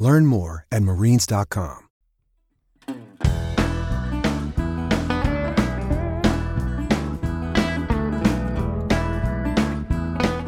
Learn more at marines.com.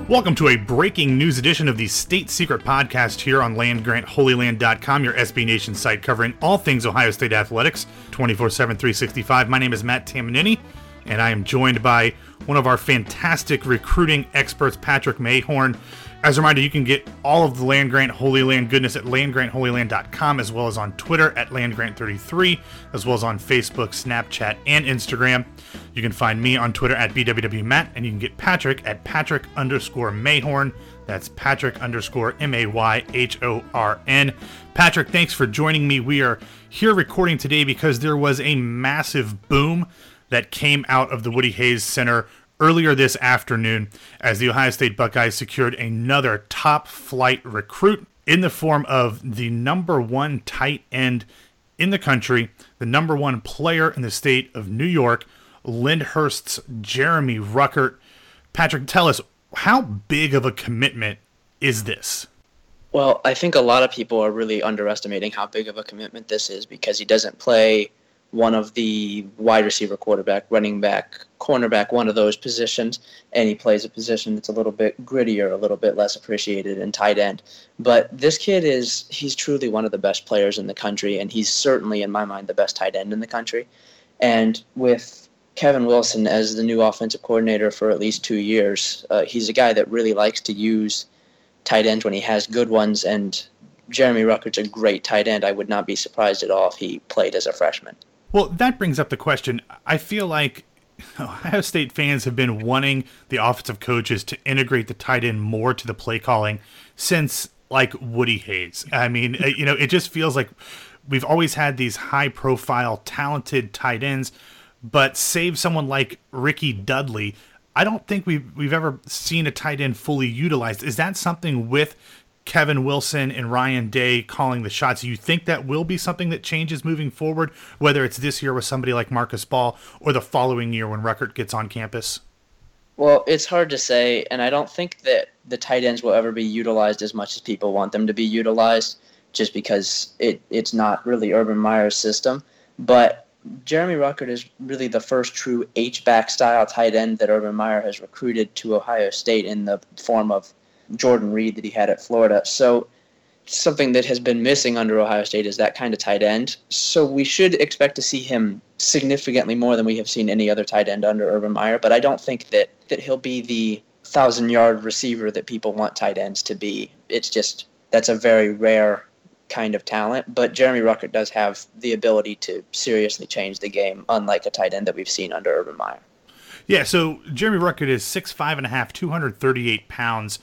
Welcome to a breaking news edition of the State Secret Podcast here on LandGrantHolyland.com, your SB Nation site covering all things Ohio State athletics 24 7, 365. My name is Matt Tamanini, and I am joined by one of our fantastic recruiting experts, Patrick Mayhorn. As a reminder, you can get all of the Land Grant Holy Land goodness at landgrantholyland.com, as well as on Twitter at landgrant33, as well as on Facebook, Snapchat, and Instagram. You can find me on Twitter at bwwmatt, and you can get Patrick at patrick underscore mayhorn. That's Patrick underscore M A Y H O R N. Patrick, thanks for joining me. We are here recording today because there was a massive boom that came out of the Woody Hayes Center earlier this afternoon as the Ohio State Buckeyes secured another top flight recruit in the form of the number one tight end in the country, the number one player in the state of New York, Lindenhurst's Jeremy Ruckert. Patrick, tell us how big of a commitment is this? Well, I think a lot of people are really underestimating how big of a commitment this is because he doesn't play one of the wide receiver, quarterback, running back, cornerback, one of those positions, and he plays a position that's a little bit grittier, a little bit less appreciated in tight end. But this kid is, he's truly one of the best players in the country, and he's certainly, in my mind, the best tight end in the country. And with Kevin Wilson as the new offensive coordinator for at least two years, uh, he's a guy that really likes to use tight ends when he has good ones, and Jeremy Ruckert's a great tight end. I would not be surprised at all if he played as a freshman. Well, that brings up the question. I feel like Ohio State fans have been wanting the offensive coaches to integrate the tight end more to the play calling since like Woody Hayes. I mean, uh, you know, it just feels like we've always had these high profile, talented tight ends, but save someone like Rickey Dudley, I don't think we've we've ever seen a tight end fully utilized. Is that something with Kevin Wilson and Ryan Day calling the shots. You think that will be something that changes moving forward, whether it's this year with somebody like Marcus Baugh or the following year when Ruckert gets on campus? Well, it's hard to say, and I don't think that the tight ends will ever be utilized as much as people want them to be utilized, just because it, it's not really Urban Meyer's system. But Jeremy Ruckert is really the first true H-back style tight end that Urban Meyer has recruited to Ohio State in the form of Jordan Reed that he had at Florida. So something that has been missing under Ohio State is that kind of tight end. So we should expect to see him significantly more than we have seen any other tight end under Urban Meyer. But I don't think that, that he'll be the thousand yard receiver that people want tight ends to be. It's just that's a very rare kind of talent. But Jeremy Ruckert does have the ability to seriously change the game, unlike a tight end that we've seen under Urban Meyer. Yeah, so Jeremy Ruckert is six five and a half, 238 pounds.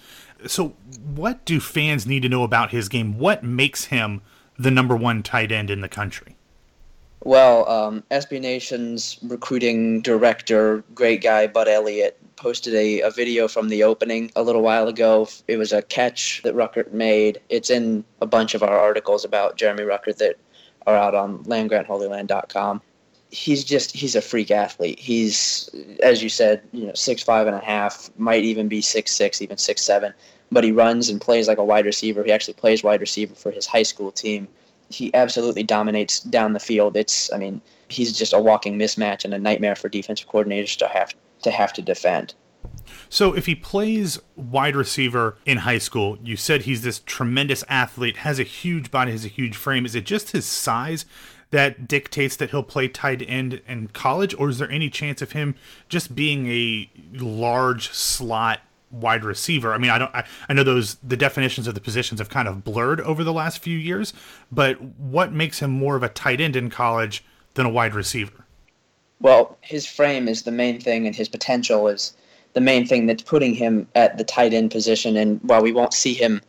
So, what do fans need to know about his game? What makes him the number one tight end in the country? Well, um, SB Nation's recruiting director, great guy, Bud Elliott, posted a, a video from the opening a little while ago. It was a catch that Ruckert made. It's in a bunch of our articles about Jeremy Ruckert that are out on landgrantholyland.com. He's just he's a freak athlete. He's as you said, you know, six five and a half, might even be six six, even six seven. But he runs and plays like a wide receiver. He actually plays wide receiver for his high school team. He absolutely dominates down the field. It's I mean, he's just a walking mismatch and a nightmare for defensive coordinators to have to have to defend. So if he plays wide receiver in high school, you said he's this tremendous athlete, has a huge body, has a huge frame. Is it just his size that dictates that he'll play tight end in college, or is there any chance of him just being a large slot wide receiver? I mean, I don't. I, I know those the definitions of the positions have kind of blurred over the last few years, but what makes him more of a tight end in college than a wide receiver? Well, his frame is the main thing, and his potential is the main thing that's putting him at the tight end position. And while we won't see him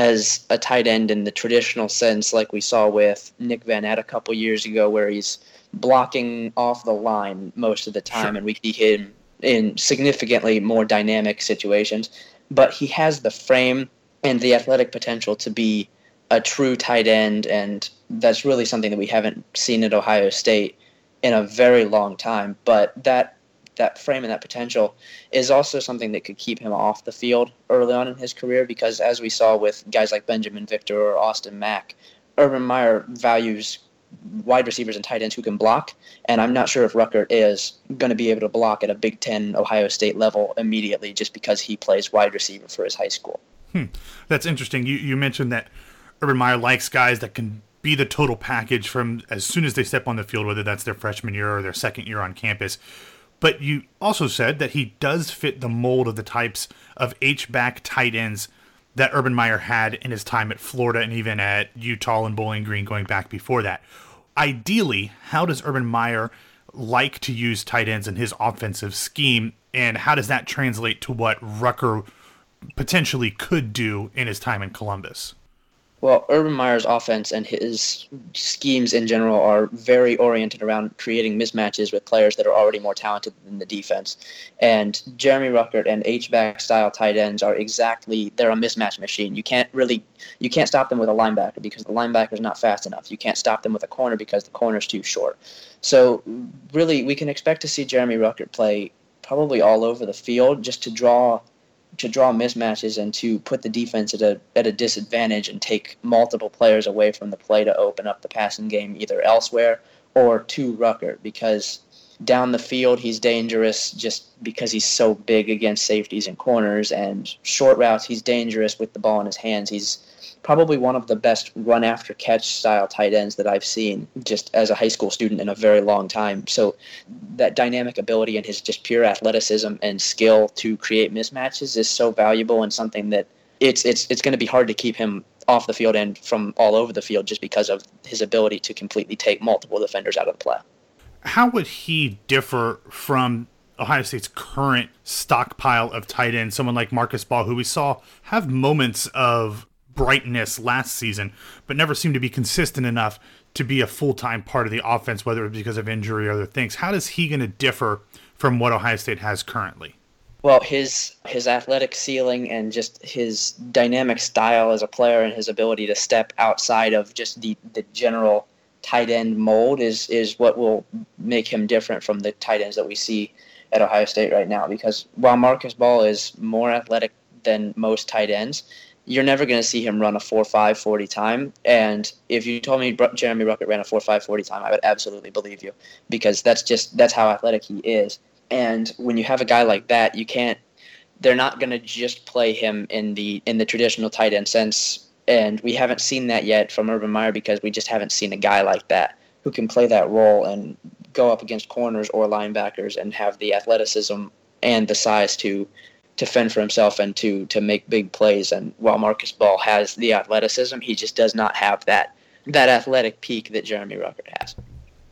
as a tight end in the traditional sense, like we saw with Nick Vannett a couple years ago, where he's blocking off the line most of the time, sure. and we see him in significantly more dynamic situations. But he has the frame and the athletic potential to be a true tight end, and that's really something that we haven't seen at Ohio State in a very long time. But that that frame and that potential is also something that could keep him off the field early on in his career because as we saw with guys like Binjimen Victor or Austin Mack, Urban Meyer values wide receivers and tight ends who can block, and I'm not sure if Ruckert is going to be able to block at a Big Ten Ohio State level immediately just because he plays wide receiver for his high school. Hmm. That's interesting. You you mentioned that Urban Meyer likes guys that can be the total package from as soon as they step on the field, whether that's their freshman year or their second year on campus. But you also said that he does fit the mold of the types of H back tight ends that Urban Meyer had in his time at Florida and even at Utah and Bowling Green going back before that. Ideally, how does Urban Meyer like to use tight ends in his offensive scheme, and how does that translate to what Rucker potentially could do in his time in Columbus? Well, Urban Meyer's offense and his schemes in general are very oriented around creating mismatches with players that are already more talented than the defense. And Jeremy Ruckert and H-back style tight ends are exactly they're a mismatch machine. You can't really you can't stop them with a linebacker because the linebacker's not fast enough. You can't stop them with a corner because the corner's too short. So really we can expect to see Jeremy Ruckert play probably all over the field just to draw to draw mismatches and to put the defense at a at a disadvantage and take multiple players away from the play to open up the passing game either elsewhere or to Rucker because down the field he's dangerous just because he's so big against safeties and corners and short routes he's dangerous with the ball in his hands. He's probably one of the best run after catch style tight ends that I've seen just as a high school student in a very long time. So that dynamic ability and his just pure athleticism and skill to create mismatches is so valuable and something that it's it's it's going to be hard to keep him off the field and from all over the field just because of his ability to completely take multiple defenders out of the play. How would he differ from Ohio State's current stockpile of tight ends, someone like Marcus Baugh, who we saw have moments of brightness last season, but never seemed to be consistent enough to be a full time part of the offense, whether it was because of injury or other things. How is he going to differ from what Ohio State has currently? Well, his his athletic ceiling and just his dynamic style as a player and his ability to step outside of just the, the general tight end mold is is what will make him different from the tight ends that we see at Ohio State right now. Because while Marcus Baugh is more athletic than most tight ends, you're never going to see him run a 4.5 40 time. And if you told me Jeremy Ruckert ran a 4.5 40 time, I would absolutely believe you because that's just that's how athletic he is. And when you have a guy like that, you can't. They're not going to just play him in the in the traditional tight end sense. And we haven't seen that yet from Urban Meyer because we just haven't seen a guy like that who can play that role and go up against corners or linebackers and have the athleticism and the size to to fend for himself and to to make big plays. And while Marcus Baugh has the athleticism, he just does not have that that athletic peak that Jeremy Ruckert has.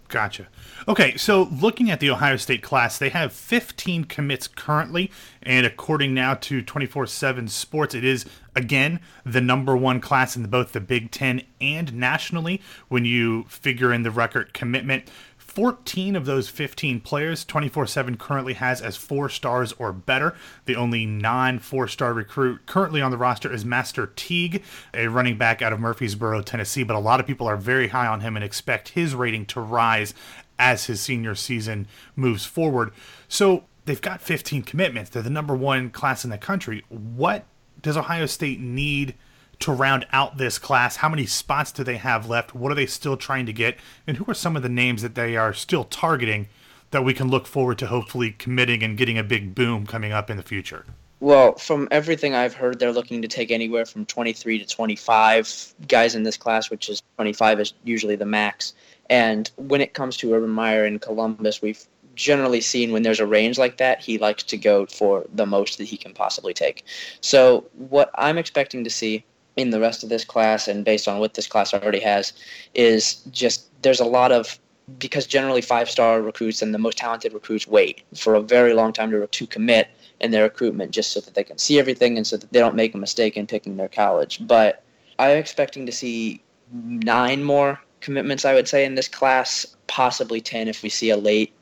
Gotcha. Okay, so looking at the Ohio State class, they have 15 commits currently, and according now to 24 7 Sports, it is, again, the number one class in both the Big Ten and nationally when you figure in the record commitment. 14 of those 15 players 24 7 currently has as four stars or better. The only non four star recruit currently on the roster is Master Teague, a running back out of Murfreesboro, Tennessee. But a lot of people are very high on him and expect his rating to rise as his senior season moves forward. So they've got 15 commitments. They're the number one class in the country. What does Ohio State need? To round out this class? How many spots do they have left? What are they still trying to get? And who are some of the names that they are still targeting that we can look forward to hopefully committing and getting a big boom coming up in the future? Well, from everything I've heard, they're looking to take anywhere from 23 to 25 guys in this class, which is 25 is usually the max. And when it comes to Urban Meyer in Columbus, we've generally seen when there's a range like that, he likes to go for the most that he can possibly take. So, what I'm expecting to see in the rest of this class and based on what this class already has is just there's a lot of because generally five star recruits and the most talented recruits wait for a very long time to, to commit in their recruitment just so that they can see everything and so that they don't make a mistake in picking their college. But I'm expecting to see nine more commitments, I would say, in this class, possibly 10 if we see a late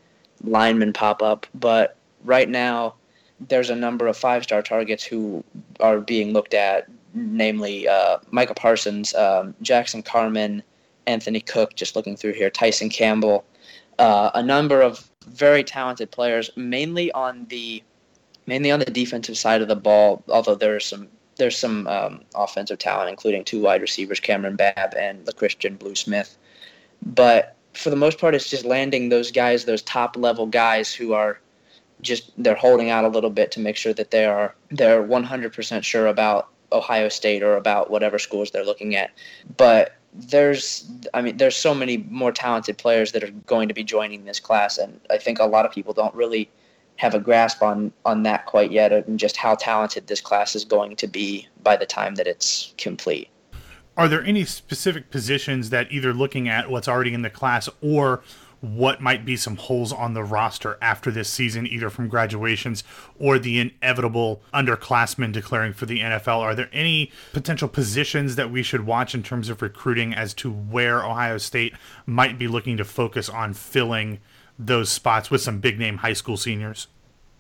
lineman pop up. But right now, there's a number of five star targets who are being looked at, namely uh, Micah Parsons, um, Jackson Carman, Anthony Cook, just looking through here, Tyson Campbell, uh, a number of very talented players, mainly on the mainly on the defensive side of the ball. Although there's some there's some um, offensive talent, including two wide receivers, Kamryn Babb and L'Christian Blue Smith. But for the most part, it's just landing those guys, those top level guys who are just they're holding out a little bit to make sure that they are they're 100% sure about Ohio State or about whatever schools they're looking at. But there's I mean there's so many more talented players that are going to be joining this class and I think a lot of people don't really have a grasp on on that quite yet and just how talented this class is going to be by the time that it's complete. Are there any specific positions that either looking at what's already in the class or what might be some holes on the roster after this season, either from graduations or the inevitable underclassmen declaring for the NFL? Are there any potential positions that we should watch in terms of recruiting as to where Ohio State might be looking to focus on filling those spots with some big name high school seniors?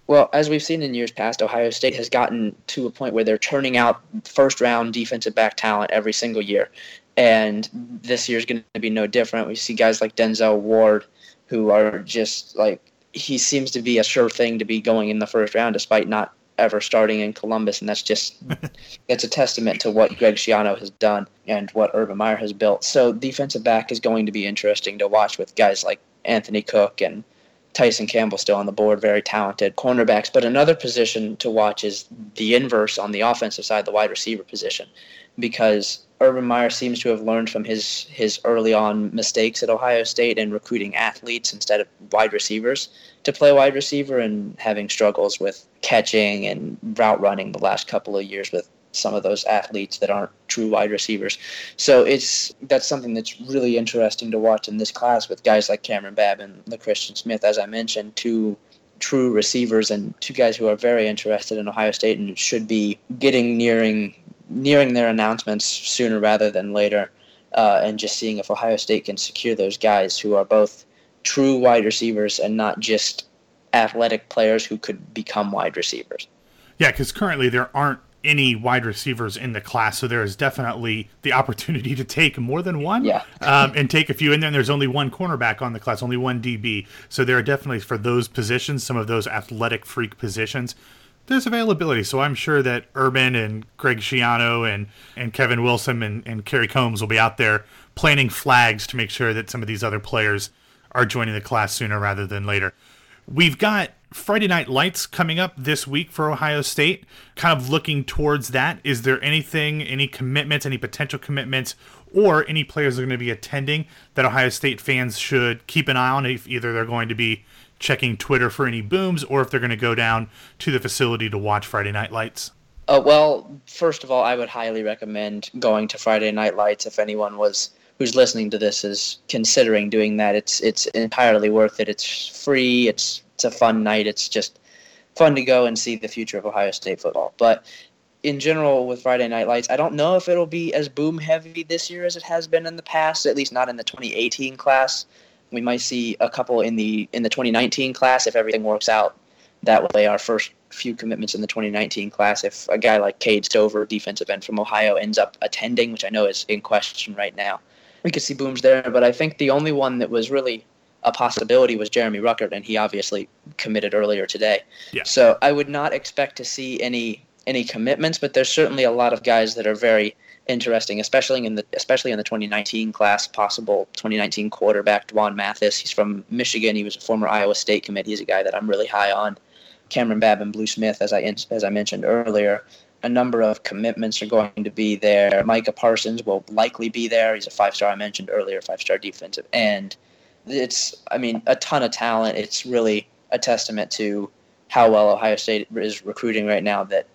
Well, as we've seen in years past, Ohio State has gotten to a point where they're turning out first round defensive back talent every single year. And this year's going to be no different. We see guys like Denzel Ward, who are just like, he seems to be a sure thing to be going in the first round despite not ever starting in Columbus. And that's just, it's a testament to what Greg Schiano has done and what Urban Meyer has built. So defensive back is going to be interesting to watch with guys like Anthony Cook and Tyson Campbell still on the board, very talented cornerbacks. But another position to watch is the inverse on the offensive side, the wide receiver position, because Urban Meyer seems to have learned from his his early on mistakes at Ohio State and recruiting athletes instead of wide receivers to play wide receiver and having struggles with catching and route running the last couple of years with some of those athletes that aren't true wide receivers. So it's that's something that's really interesting to watch in this class with guys like Kamryn Babb and the Christian Smith, as I mentioned, two true receivers and two guys who are very interested in Ohio State and should be getting nearing nearing their announcements sooner rather than later, uh, and just seeing if Ohio State can secure those guys who are both true wide receivers and not just athletic players who could become wide receivers. Yeah, because currently there aren't any wide receivers in the class, so there is definitely the opportunity to take more than one. Yeah. um, and take a few. And then there's only one cornerback on the class, only one DB. So there are definitely for those positions, some of those athletic freak positions, there's availability. So I'm sure that Urban and Greg Schiano and, and Kevin Wilson and, and Kerry Coombs will be out there planting flags to make sure that some of these other players are joining the class sooner rather than later. We've got Friday Night Lights coming up this week for Ohio State. Kind of looking towards that. Is there anything, any commitments, any potential commitments, or any players that are going to be attending that Ohio State fans should keep an eye on if either they're going to be checking Twitter for any booms or if they're going to go down to the facility to watch Friday Night Lights? Uh, well, first of all, I would highly recommend going to Friday Night Lights if anyone was who's listening to this is considering doing that. It's it's entirely worth it. It's free. It's it's a fun night. It's just fun to go and see the future of Ohio State football. But in general, with Friday Night Lights, I don't know if it'll be as boom heavy this year as it has been in the past. At least not in the 2018 class. We might see a couple in the in the 2019 class if everything works out that way. Our first few commitments in the 2019 class. If a guy like Cade Stover, defensive end from Ohio, ends up attending, which I know is in question right now, we could see booms there. But I think the only one that was really a possibility was Jeremy Ruckert, and he obviously committed earlier today. Yeah. So I would not expect to see any any commitments, but there's certainly a lot of guys that are very interesting, especially in the especially in the 2019 class. Possible 2019 quarterback Dwan Mathis. He's from Michigan. He was a former Iowa State commit. He's a guy that I'm really high on. Kamryn Babb and Blue Smith, as I as I mentioned earlier. A number of commitments are going to be there. Micah Parsons will likely be there. He's a five star I mentioned earlier, five star defensive end. It's I mean a ton of talent. It's really a testament to how well Ohio State is recruiting right now that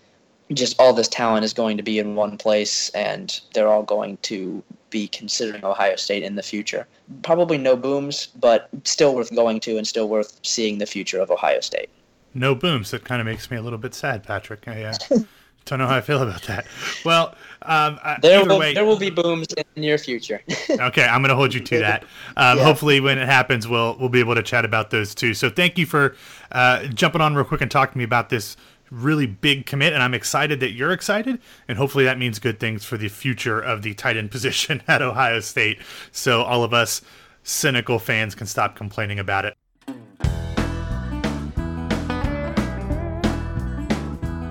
just all this talent is going to be in one place and they're all going to be considering Ohio State in the future. Probably no booms, but still worth going to and still worth seeing the future of Ohio State. no booms. That kind of makes me a little bit sad, Patrick. I uh, don't know how I feel about that. Well, um, uh, there will way, there will be booms in the near future. okay, I'm going to hold you to that. Um, Yeah. Hopefully, when it happens, we'll we'll be able to chat about those too. So, thank you for uh, jumping on real quick and talking to me about this really big commit. And I'm excited that you're excited, and hopefully, that means good things for the future of the tight end position at Ohio State. So, all of us cynical fans can stop complaining about it.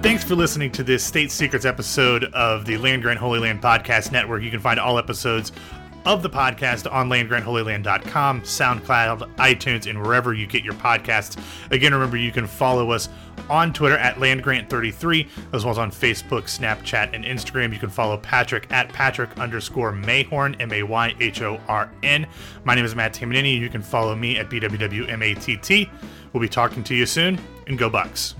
Thanks for listening to this State Secrets episode of the Land Grant Holy Land Podcast Network. You can find all episodes of the podcast on landgrantholyland.com, SoundCloud, iTunes, and wherever you get your podcasts. Again, remember you can follow us on Twitter at LandGrant33, as well as on Facebook, Snapchat, and Instagram. You can follow Patrick at Patrick underscore Mayhorn, M A Y H O R N. My name is Matt Tamanini. You can follow me at BWWMATT. We'll be talking to you soon, and go Bucks.